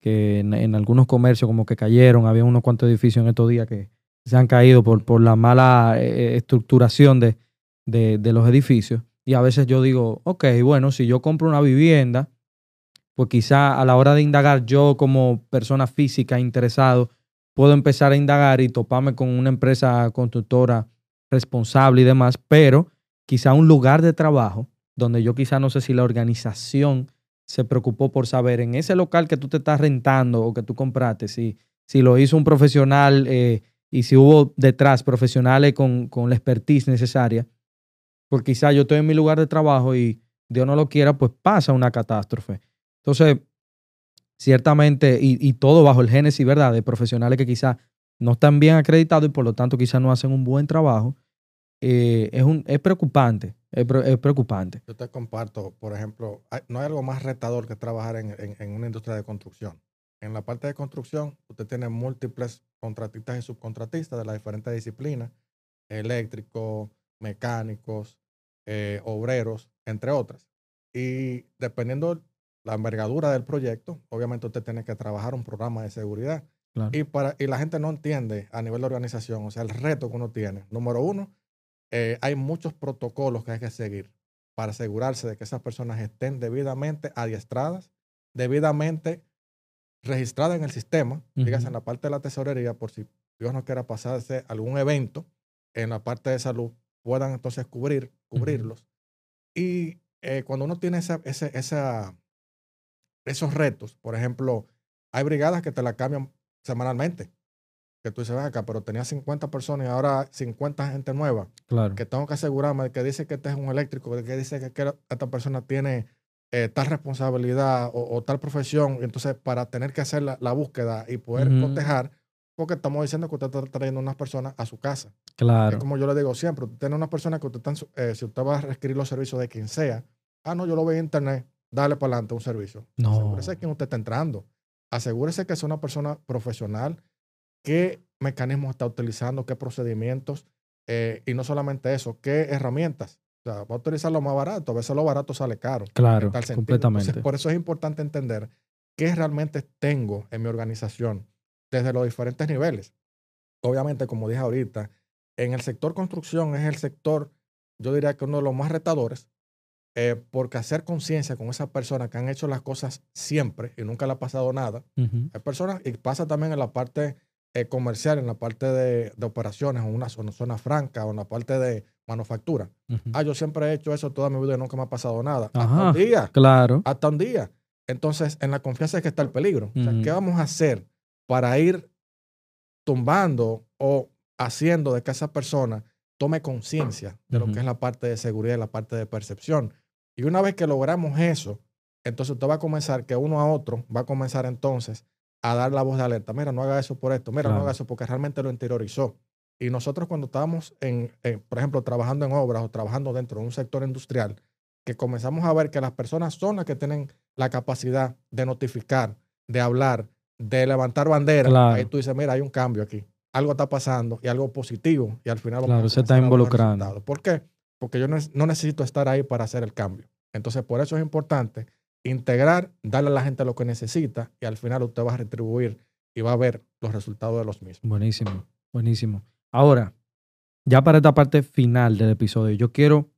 que en, algunos comercios como que cayeron, había unos cuantos edificios en estos días que se han caído por, por la mala eh, estructuración de, de, los edificios. Y a veces yo digo, ok, bueno, si yo compro una vivienda, pues quizá a la hora de indagar yo como persona física interesado, puedo empezar a indagar y toparme con una empresa constructora responsable y demás, pero quizá un lugar de trabajo donde yo quizá no sé si la organización se preocupó por saber en ese local que tú te estás rentando o que tú compraste, si, si lo hizo un profesional eh, y si hubo detrás profesionales con, con la expertise necesaria, porque quizá yo estoy en mi lugar de trabajo y Dios no lo quiera, pues pasa una catástrofe. Entonces, ciertamente, y, y todo bajo el génesis, ¿verdad?, de profesionales que quizá no están bien acreditados y por lo tanto quizá no hacen un buen trabajo, eh, es, un, es preocupante. Es, preocupante. Yo te comparto, por ejemplo, no hay algo más retador que trabajar en, en, una industria de construcción. En la parte de construcción, usted tiene múltiples contratistas y subcontratistas de las diferentes disciplinas, eléctricos, mecánicos, eh, obreros, entre otras. Y dependiendo la envergadura del proyecto, obviamente usted tiene que trabajar un programa de seguridad. Y, para, y la gente no entiende a nivel de organización, o sea, el reto que uno tiene. Número uno, eh, hay muchos protocolos que hay que seguir para asegurarse de que esas personas estén debidamente adiestradas, debidamente registradas en el sistema, dígase en la parte de la tesorería, por si Dios no quiera pasarse algún evento en la parte de salud, puedan entonces cubrir, cubrirlos Y eh, cuando uno tiene esa, esa, esos retos, por ejemplo, hay brigadas que te la cambian semanalmente. Que tú dices, acá, pero tenía 50 personas y ahora 50 gente nueva. Claro. Que tengo que asegurarme de que dice que este es un eléctrico, que dice que esta persona tiene eh, tal responsabilidad o, tal profesión. Y entonces, para tener que hacer la, búsqueda y poder proteger, porque estamos diciendo que usted está trayendo unas personas a su casa. Claro. Es como yo le digo siempre, usted tiene unas personas que usted está, eh, si usted va a requerir los servicios de quien sea, ah, no, yo lo veo en internet, dale para adelante un servicio. No. Asegúrese quién usted está entrando. Asegúrese que es una persona profesional, qué mecanismos está utilizando, qué procedimientos, eh, y no solamente eso, qué herramientas. O sea, va a utilizar lo más barato, a veces lo barato sale caro. Claro, completamente. por eso es importante entender qué realmente tengo en mi organización desde los diferentes niveles. Obviamente, como dije ahorita, en el sector construcción es el sector, yo diría que uno de los más retadores, eh, porque hacer conciencia con esas personas que han hecho las cosas siempre y nunca le ha pasado nada, hay personas, y pasa también en la parte eh, comercial, en la parte de, operaciones, en una zona, franca o en la parte de manufactura. Ah, yo siempre he hecho eso toda mi vida y nunca me ha pasado nada. hasta un día. Claro. Hasta un día. Entonces, en la confianza es que está el peligro. o sea, ¿qué vamos a hacer para ir tumbando o haciendo de que esa persona tome conciencia de lo que es la parte de seguridad y la parte de percepción? Y una vez que logramos eso, entonces usted va a comenzar, que uno a otro va a comenzar entonces a dar la voz de alerta. Mira, no haga eso por esto, mira, no haga eso porque realmente lo interiorizó. Y nosotros cuando estábamos, en, por ejemplo, trabajando en obras o trabajando dentro de un sector industrial, que comenzamos a ver que las personas son las que tienen la capacidad de notificar, de hablar, de levantar bandera, ahí tú dices, mira, hay un cambio aquí. Algo está pasando y algo positivo y al final... Claro, se está involucrando. ¿Por qué? porque yo no, necesito estar ahí para hacer el cambio. Entonces, por eso es importante integrar, darle a la gente lo que necesita y al final usted va a retribuir y va a ver los resultados de los mismos. Buenísimo, buenísimo. Ahora, ya para esta parte final del episodio, yo quiero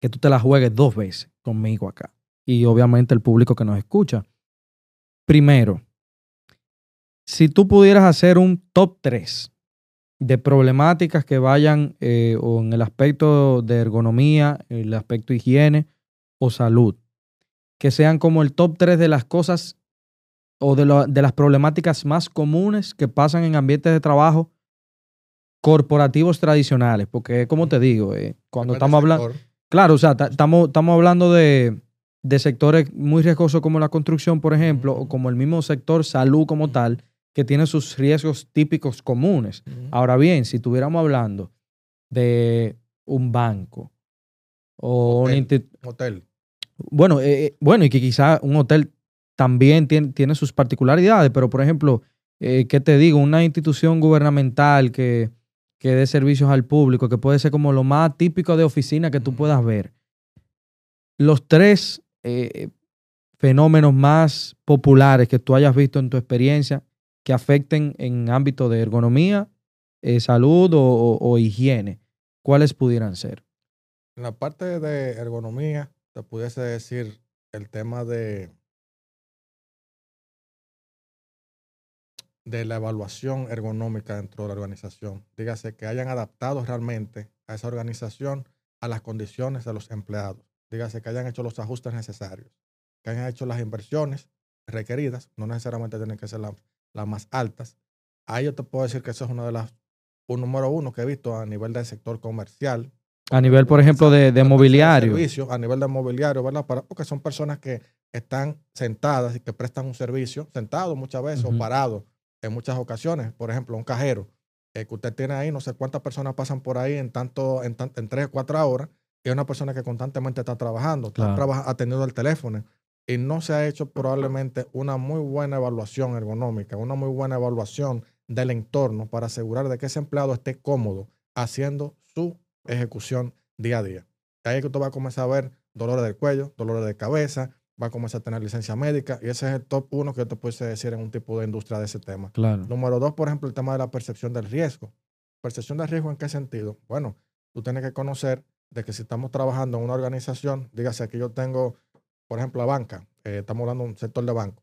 que tú te la juegues dos veces conmigo acá y obviamente el público que nos escucha. Primero, si tú pudieras hacer un top 3 de problemáticas que vayan eh, o en el aspecto de ergonomía, el aspecto higiene o salud, que sean como el top 3 de las cosas o de, de las problemáticas más comunes que pasan en ambientes de trabajo corporativos tradicionales, porque como te digo, eh, cuando estamos hablando, claro, o sea, estamos, estamos hablando de, de sectores muy riesgosos como la construcción, por ejemplo, o como el mismo sector salud como tal, que tiene sus riesgos típicos comunes. Ahora bien, si estuviéramos hablando de un banco o un hotel. Bueno, eh, eh, bueno, y que quizá un hotel también tiene, tiene sus particularidades, pero por ejemplo, eh, ¿qué te digo? Una institución gubernamental que, que dé servicios al público, que puede ser como lo más típico de oficina que tú puedas ver. Los tres fenómenos más populares que tú hayas visto en tu experiencia que afecten en ámbito de ergonomía, eh, salud o, higiene? ¿Cuáles pudieran ser? En la parte de ergonomía, te pudiese decir el tema de, de la evaluación ergonómica dentro de la organización. Dígase que hayan adaptado realmente a esa organización a las condiciones de los empleados. Dígase que hayan hecho los ajustes necesarios, que hayan hecho las inversiones requeridas, no necesariamente tienen que ser las las más altas. Ahí yo te puedo decir que eso es uno de las, un número uno que he visto a nivel del sector comercial. A nivel, por ejemplo, de, de mobiliario. Servicio, a nivel de mobiliario, ¿verdad? Para, porque son personas que están sentadas y que prestan un servicio, sentados muchas veces o parados en muchas ocasiones. Por ejemplo, un cajero eh, que usted tiene ahí, no sé cuántas personas pasan por ahí en tanto, en, en tres o cuatro horas, y es una persona que constantemente está trabajando, está atendiendo el teléfono, y no se ha hecho probablemente una muy buena evaluación ergonómica, una muy buena evaluación del entorno para asegurar de que ese empleado esté cómodo haciendo su ejecución día a día. Ahí es que usted va a comenzar a ver dolores del cuello, dolores de cabeza, va a comenzar a tener licencia médica y ese es el top uno que yo te puedo decir en un tipo de industria de ese tema. Claro. Número dos, por ejemplo, el tema de la percepción del riesgo. ¿Percepción del riesgo en qué sentido? Bueno, tú tienes que conocer de que si estamos trabajando en una organización, dígase que yo tengo por ejemplo, la banca, eh, estamos hablando de un sector de banco.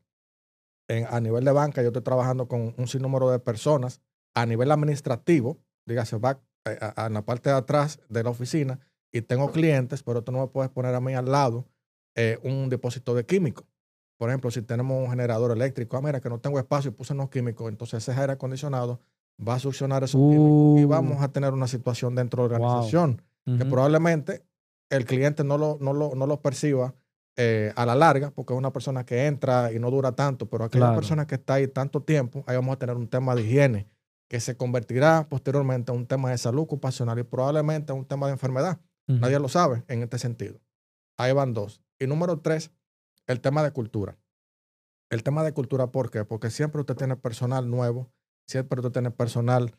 En, a nivel de banca, yo estoy trabajando con un sinnúmero de personas. A nivel administrativo, dígase, va eh, en la parte de atrás de la oficina, y tengo clientes, pero tú no me puedes poner a mí al lado eh, un depósito de químicos. Por ejemplo, si tenemos un generador eléctrico, ah, mira, que no tengo espacio y puse unos químicos, entonces ese aire acondicionado va a succionar esos químicos y uh. vamos a tener una situación dentro de la organización que probablemente el cliente no lo, no lo, no lo perciba eh, a la larga, porque es una persona que entra y no dura tanto, pero aquella persona que está ahí tanto tiempo, ahí vamos a tener un tema de higiene que se convertirá posteriormente en un tema de salud ocupacional y probablemente en un tema de enfermedad. Nadie lo sabe en este sentido. Ahí van dos. Y número tres, el tema de cultura. El tema de cultura, ¿por qué? Porque siempre usted tiene personal nuevo, siempre usted tiene personal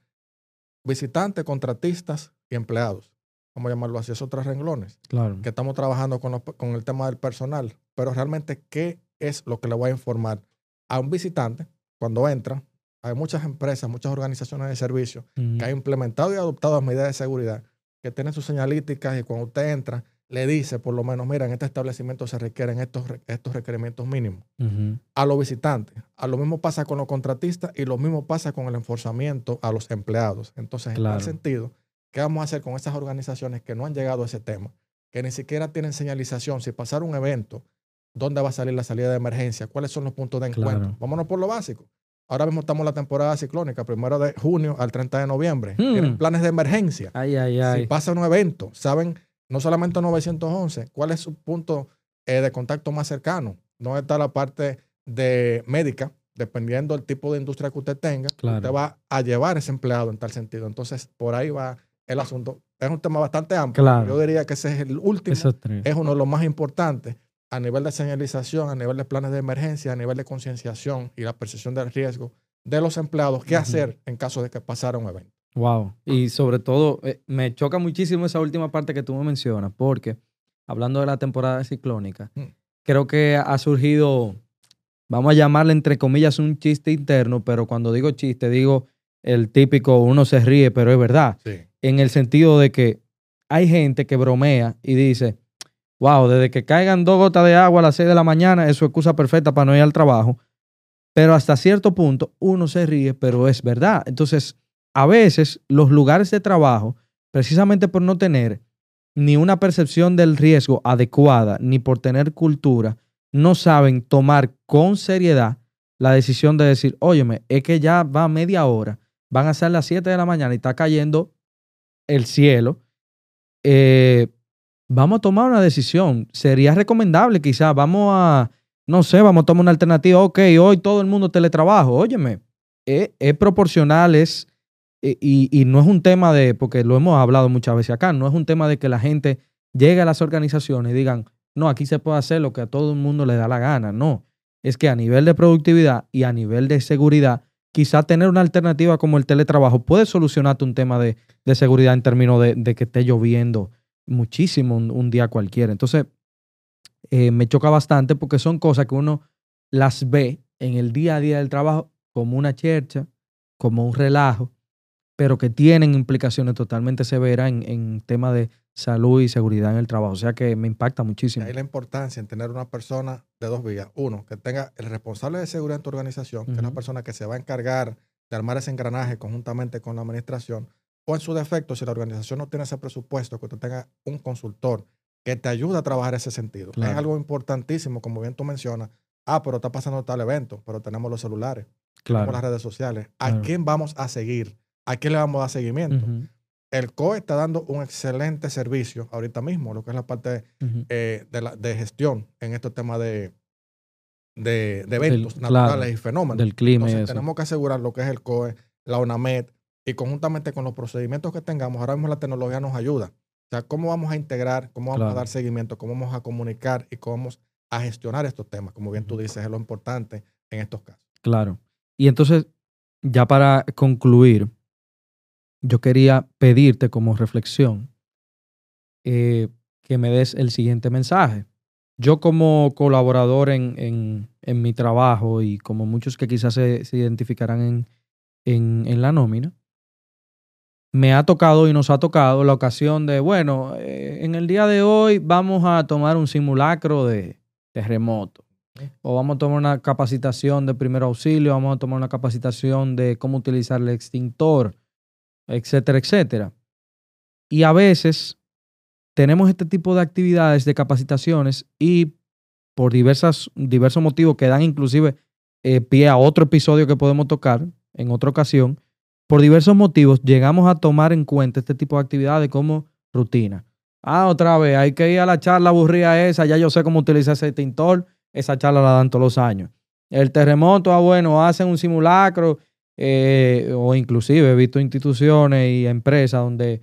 visitante, contratistas y empleados vamos a llamarlo así, esos tres renglones. Claro. Que estamos trabajando con, con el tema del personal. Pero realmente, ¿qué es lo que le voy a informar a un visitante cuando entra? Hay muchas empresas, muchas organizaciones de servicio que han implementado y adoptado medidas de seguridad que tienen sus señalíticas y cuando usted entra, le dice por lo menos, mira, en este establecimiento se requieren estos, estos requerimientos mínimos. A los visitantes. A lo mismo pasa con los contratistas y lo mismo pasa con el enforzamiento a los empleados. Entonces, en tal sentido, ¿Qué vamos a hacer con esas organizaciones que no han llegado a ese tema? Que ni siquiera tienen señalización. Si pasar un evento, ¿dónde va a salir la salida de emergencia? ¿Cuáles son los puntos de encuentro? Vámonos por lo básico. Ahora mismo estamos en la temporada ciclónica, primero de junio al 30 de noviembre. Tienen hmm. planes de emergencia. Ay, ay, ay. Si pasa un evento, saben no solamente 911, cuál es su punto eh, de contacto más cercano. ¿Dónde está la parte de médica? Dependiendo del tipo de industria que usted tenga, usted va a llevar ese empleado en tal sentido. Entonces, por ahí va el asunto. Es un tema bastante amplio. Yo diría que ese es el último. Es uno de los más importantes a nivel de señalización, a nivel de planes de emergencia, a nivel de concienciación y la percepción del riesgo de los empleados. ¿Qué hacer en caso de que pasara un evento? Wow. Y sobre todo, eh, me choca muchísimo esa última parte que tú me mencionas, porque hablando de la temporada ciclónica, mm. creo que ha surgido, vamos a llamarle entre comillas un chiste interno, pero cuando digo chiste, digo el típico uno se ríe, pero es verdad. Sí en el sentido de que hay gente que bromea y dice, wow, desde que caigan dos gotas de agua a las seis de la mañana, es su excusa perfecta para no ir al trabajo. Pero hasta cierto punto uno se ríe, pero es verdad. Entonces, a veces los lugares de trabajo, precisamente por no tener ni una percepción del riesgo adecuada, ni por tener cultura, no saben tomar con seriedad la decisión de decir, óyeme, es que ya va media hora, van a ser las 7 de la mañana y está cayendo el cielo, eh, vamos a tomar una decisión. Sería recomendable quizás, vamos a, no sé, vamos a tomar una alternativa. Ok, hoy todo el mundo teletrabajo. Óyeme, es, proporcional, es, eh, y, y, no es un tema de, porque lo hemos hablado muchas veces acá, no es un tema de que la gente llegue a las organizaciones y digan, no, aquí se puede hacer lo que a todo el mundo le da la gana. No, es que a nivel de productividad y a nivel de seguridad, quizá tener una alternativa como el teletrabajo puede solucionarte un tema de, seguridad en términos de, que esté lloviendo muchísimo un, día cualquiera. Entonces, eh, me choca bastante porque son cosas que uno las ve en el día a día del trabajo como una chercha, como un relajo, pero que tienen implicaciones totalmente severas en, en tema de salud y seguridad en el trabajo. O sea que me impacta muchísimo. Hay la importancia en tener una persona de dos vías. Uno, que tenga el responsable de seguridad en tu organización, que es la persona que se va a encargar de armar ese engranaje conjuntamente con la administración. O en su defecto, si la organización no tiene ese presupuesto, que tú tengas un consultor que te ayude a trabajar ese sentido. Es algo importantísimo, como bien tú mencionas. Ah, pero está pasando tal evento, pero tenemos los celulares, tenemos las redes sociales. ¿A quién vamos a seguir? ¿A quién le vamos a dar seguimiento? El COE está dando un excelente servicio ahorita mismo, lo que es la parte eh, de, la, de, gestión en estos temas de, de, eventos naturales y fenómenos. Del clima. Entonces, tenemos que asegurar lo que es el COE, la UNAMED, y conjuntamente con los procedimientos que tengamos, ahora mismo la tecnología nos ayuda. O sea, cómo vamos a integrar, cómo vamos a dar seguimiento, cómo vamos a comunicar y cómo vamos a gestionar estos temas. Como bien tú dices, es lo importante en estos casos. Claro. Y entonces, ya para concluir, yo quería pedirte como reflexión eh, que me des el siguiente mensaje. Yo como colaborador en, mi trabajo y como muchos que quizás se, identificarán en, la nómina, me ha tocado y nos ha tocado la ocasión de, bueno, eh, en el día de hoy vamos a tomar un simulacro de terremoto. O vamos a tomar una capacitación de primer auxilio, vamos a tomar una capacitación de cómo utilizar el extintor etcétera, etcétera. Y a veces tenemos este tipo de actividades, de capacitaciones y por diversas, diversos motivos que dan inclusive eh, pie a otro episodio que podemos tocar en otra ocasión, por diversos motivos llegamos a tomar en cuenta este tipo de actividades como rutina. Ah, otra vez, hay que ir a la charla aburrida esa, ya yo sé cómo utilizar ese tintor, esa charla la dan todos los años. El terremoto, ah, bueno, hacen un simulacro, eh, o inclusive he visto instituciones y empresas donde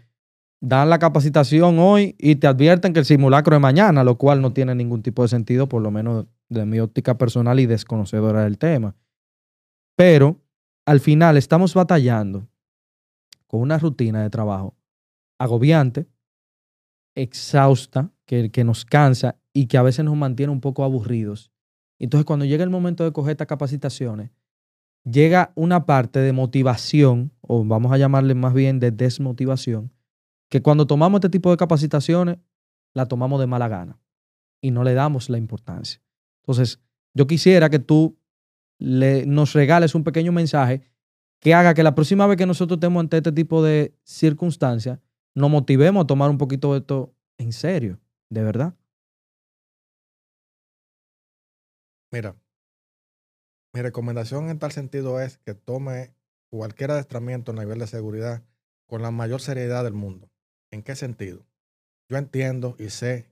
dan la capacitación hoy y te advierten que el simulacro es mañana, lo cual no tiene ningún tipo de sentido, por lo menos de mi óptica personal y desconocedora del tema. Pero al final estamos batallando con una rutina de trabajo agobiante, exhausta, que, que nos cansa y que a veces nos mantiene un poco aburridos. Entonces, cuando llega el momento de coger estas capacitaciones, llega una parte de motivación, o vamos a llamarle más bien de desmotivación, que cuando tomamos este tipo de capacitaciones, la tomamos de mala gana y no le damos la importancia. Entonces, yo quisiera que tú le, nos regales un pequeño mensaje que haga que la próxima vez que nosotros estemos ante este tipo de circunstancias, nos motivemos a tomar un poquito de esto en serio, de verdad. Mira, mi recomendación en tal sentido es que tome cualquier adiestramiento a nivel de seguridad con la mayor seriedad del mundo. ¿En qué sentido? Yo entiendo y sé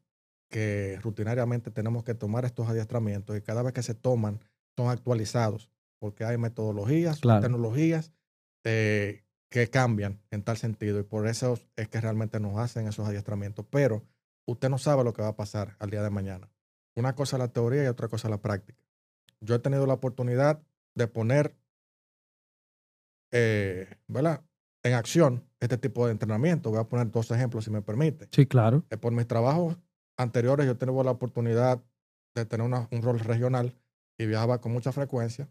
que rutinariamente tenemos que tomar estos adiestramientos y cada vez que se toman son actualizados porque hay metodologías, tecnologías eh, que cambian en tal sentido y por eso es que realmente nos hacen esos adiestramientos. Pero usted no sabe lo que va a pasar al día de mañana. Una cosa es la teoría y otra cosa es la práctica. Yo he tenido la oportunidad de poner, eh, ¿verdad? en acción este tipo de entrenamiento. Voy a poner dos ejemplos, si me permite. Sí, claro. Eh, por mis trabajos anteriores, yo tengo la oportunidad de tener un rol regional y viajaba con mucha frecuencia.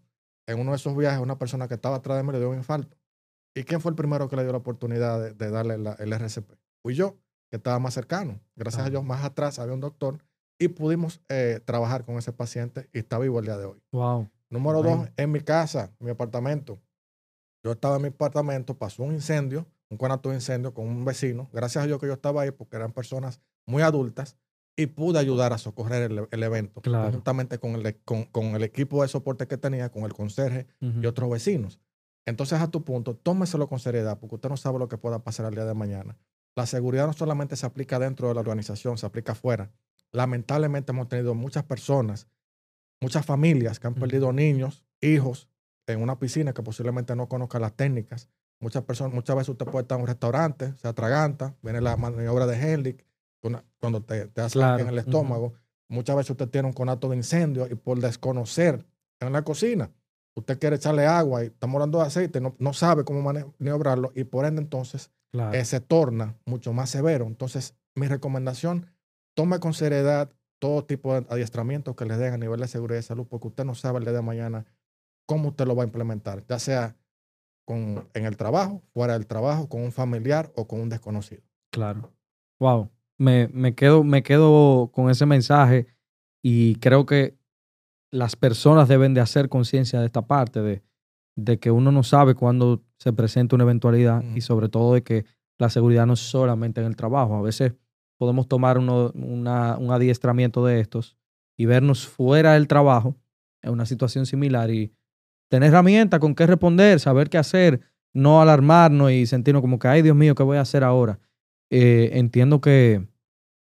En uno de esos viajes, una persona que estaba atrás de mí le dio un infarto. ¿Y quién fue el primero que le dio la oportunidad de, darle el RCP? Fui yo, que estaba más cercano. Gracias a Dios, más atrás había un doctor y pudimos eh, trabajar con ese paciente y está vivo el día de hoy. Wow. Número dos, en mi casa, mi apartamento. Yo estaba en mi apartamento, pasó un incendio, un conato de incendio con un vecino. Gracias a Dios que yo estaba ahí porque eran personas muy adultas y pude ayudar a socorrer el, evento. Claro. Juntamente con el, con, el equipo de soporte que tenía, con el conserje y otros vecinos. Entonces, a tu punto, tómeselo con seriedad porque usted no sabe lo que pueda pasar el día de mañana. La seguridad no solamente se aplica dentro de la organización, se aplica afuera. Lamentablemente hemos tenido muchas personas, muchas familias que han perdido niños, hijos, en una piscina que posiblemente no conozca las técnicas. Muchas personas, muchas veces usted puede estar en un restaurante, se atraganta, viene la maniobra de Henlich, cuando te, te hace en el estómago. Muchas veces usted tiene un conato de incendio y por desconocer en la cocina, usted quiere echarle agua y está morando de aceite, no, no sabe cómo maniobrarlo y por ende entonces eh, se torna mucho más severo. Entonces, mi recomendación, tome con seriedad todo tipo de adiestramiento que le den a nivel de seguridad y salud, porque usted no sabe el día de mañana cómo usted lo va a implementar, ya sea con, en el trabajo, fuera del trabajo, con un familiar o con un desconocido. Claro. Wow. Me, me, quedo, me quedo con ese mensaje y creo que las personas deben de hacer conciencia de esta parte, de, de, que uno no sabe cuándo se presenta una eventualidad y sobre todo de que la seguridad no es solamente en el trabajo. A veces podemos tomar uno, una, un adiestramiento de estos y vernos fuera del trabajo en una situación similar y tener herramientas con qué responder, saber qué hacer, no alarmarnos y sentirnos como que, ay Dios mío, ¿qué voy a hacer ahora? Eh, entiendo que,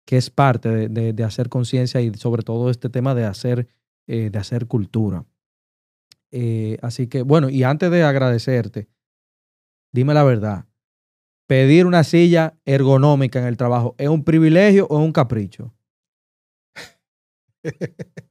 que, es parte de, de, hacer conciencia y sobre todo este tema de hacer, eh, de hacer cultura. Eh, así que, bueno, y antes de agradecerte, dime la verdad, pedir una silla ergonómica en el trabajo, ¿es un privilegio o es un capricho? *laughs*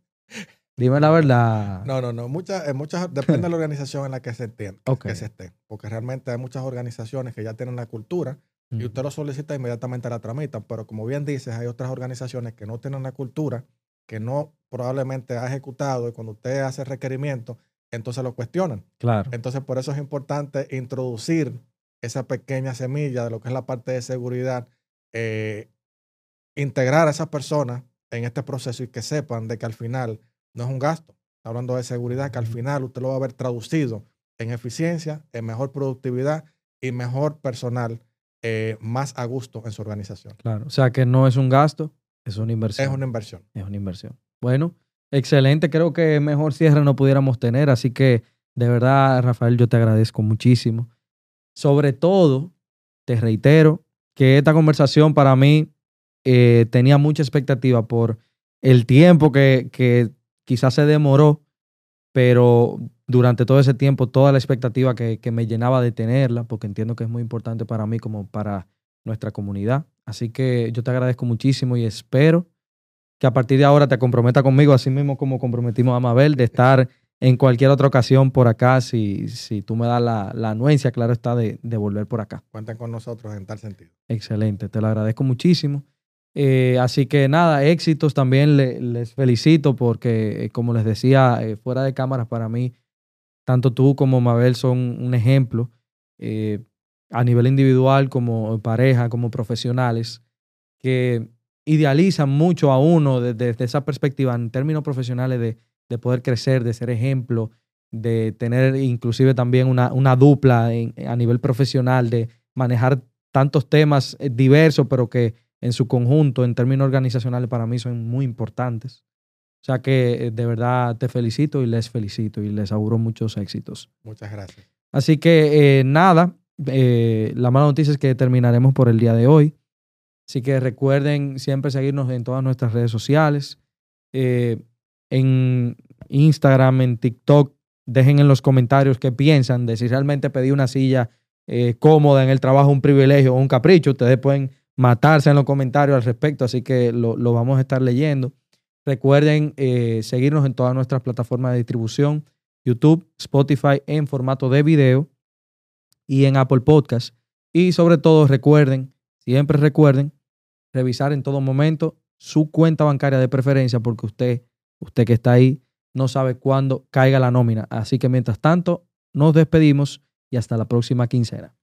Dime la verdad. No, no, no. Muchas, muchas, depende de la organización en la que se, entienda, que se esté. Porque realmente hay muchas organizaciones que ya tienen la cultura y usted lo solicita inmediatamente la tramitan. Pero como bien dices, hay otras organizaciones que no tienen la cultura, que no probablemente ha ejecutado y cuando usted hace requerimiento, entonces lo cuestionan. Claro. Entonces, por eso es importante introducir esa pequeña semilla de lo que es la parte de seguridad, eh, integrar a esas personas en este proceso y que sepan de que al final no es un gasto. hablando de seguridad que al final usted lo va a ver traducido en eficiencia, en mejor productividad y mejor personal eh, más a gusto en su organización. Claro, o sea que no es un gasto, es una inversión. Es una inversión. Es una inversión. Bueno, excelente, creo que mejor cierre no pudiéramos tener, así que de verdad, Rafael, yo te agradezco muchísimo. Sobre todo, te reitero que esta conversación para mí eh, tenía mucha expectativa por el tiempo que, que quizás se demoró, pero durante todo ese tiempo, toda la expectativa que, que, me llenaba de tenerla, porque entiendo que es muy importante para mí como para nuestra comunidad. Así que yo te agradezco muchísimo y espero que a partir de ahora te comprometa conmigo, así mismo como comprometimos a Mabel, de estar en cualquier otra ocasión por acá, si, si tú me das la, la anuencia, claro está, de, de volver por acá. Cuentan con nosotros en tal sentido. Excelente, te lo agradezco muchísimo. Eh, así que nada, éxitos también les felicito porque, eh, como les decía, eh, fuera de cámaras para mí, tanto tú como Mabel son un ejemplo a nivel individual, como pareja, como profesionales, que idealizan mucho a uno desde, esa perspectiva en términos profesionales de, de, poder crecer, de ser ejemplo, de tener inclusive también una, una dupla a nivel profesional, de manejar tantos temas diversos, pero que en su conjunto, en términos organizacionales, para mí son muy importantes. O sea que eh, de verdad te felicito y les felicito y les auguro muchos éxitos. Muchas gracias. Así que eh, nada, eh, la mala noticia es que terminaremos por el día de hoy. Así que recuerden siempre seguirnos en todas nuestras redes sociales. En Instagram, en TikTok, dejen en los comentarios qué piensan de si realmente pedí una silla cómoda en el trabajo, un privilegio o un capricho. Ustedes pueden matarse en los comentarios al respecto, así que lo, vamos a estar leyendo. Recuerden eh, seguirnos en todas nuestras plataformas de distribución, YouTube, Spotify en formato de video y en Apple Podcast. Y sobre todo recuerden, siempre recuerden, revisar en todo momento su cuenta bancaria de preferencia porque usted, usted que está ahí, no sabe cuándo caiga la nómina. Así que mientras tanto, nos despedimos y hasta la próxima quincena.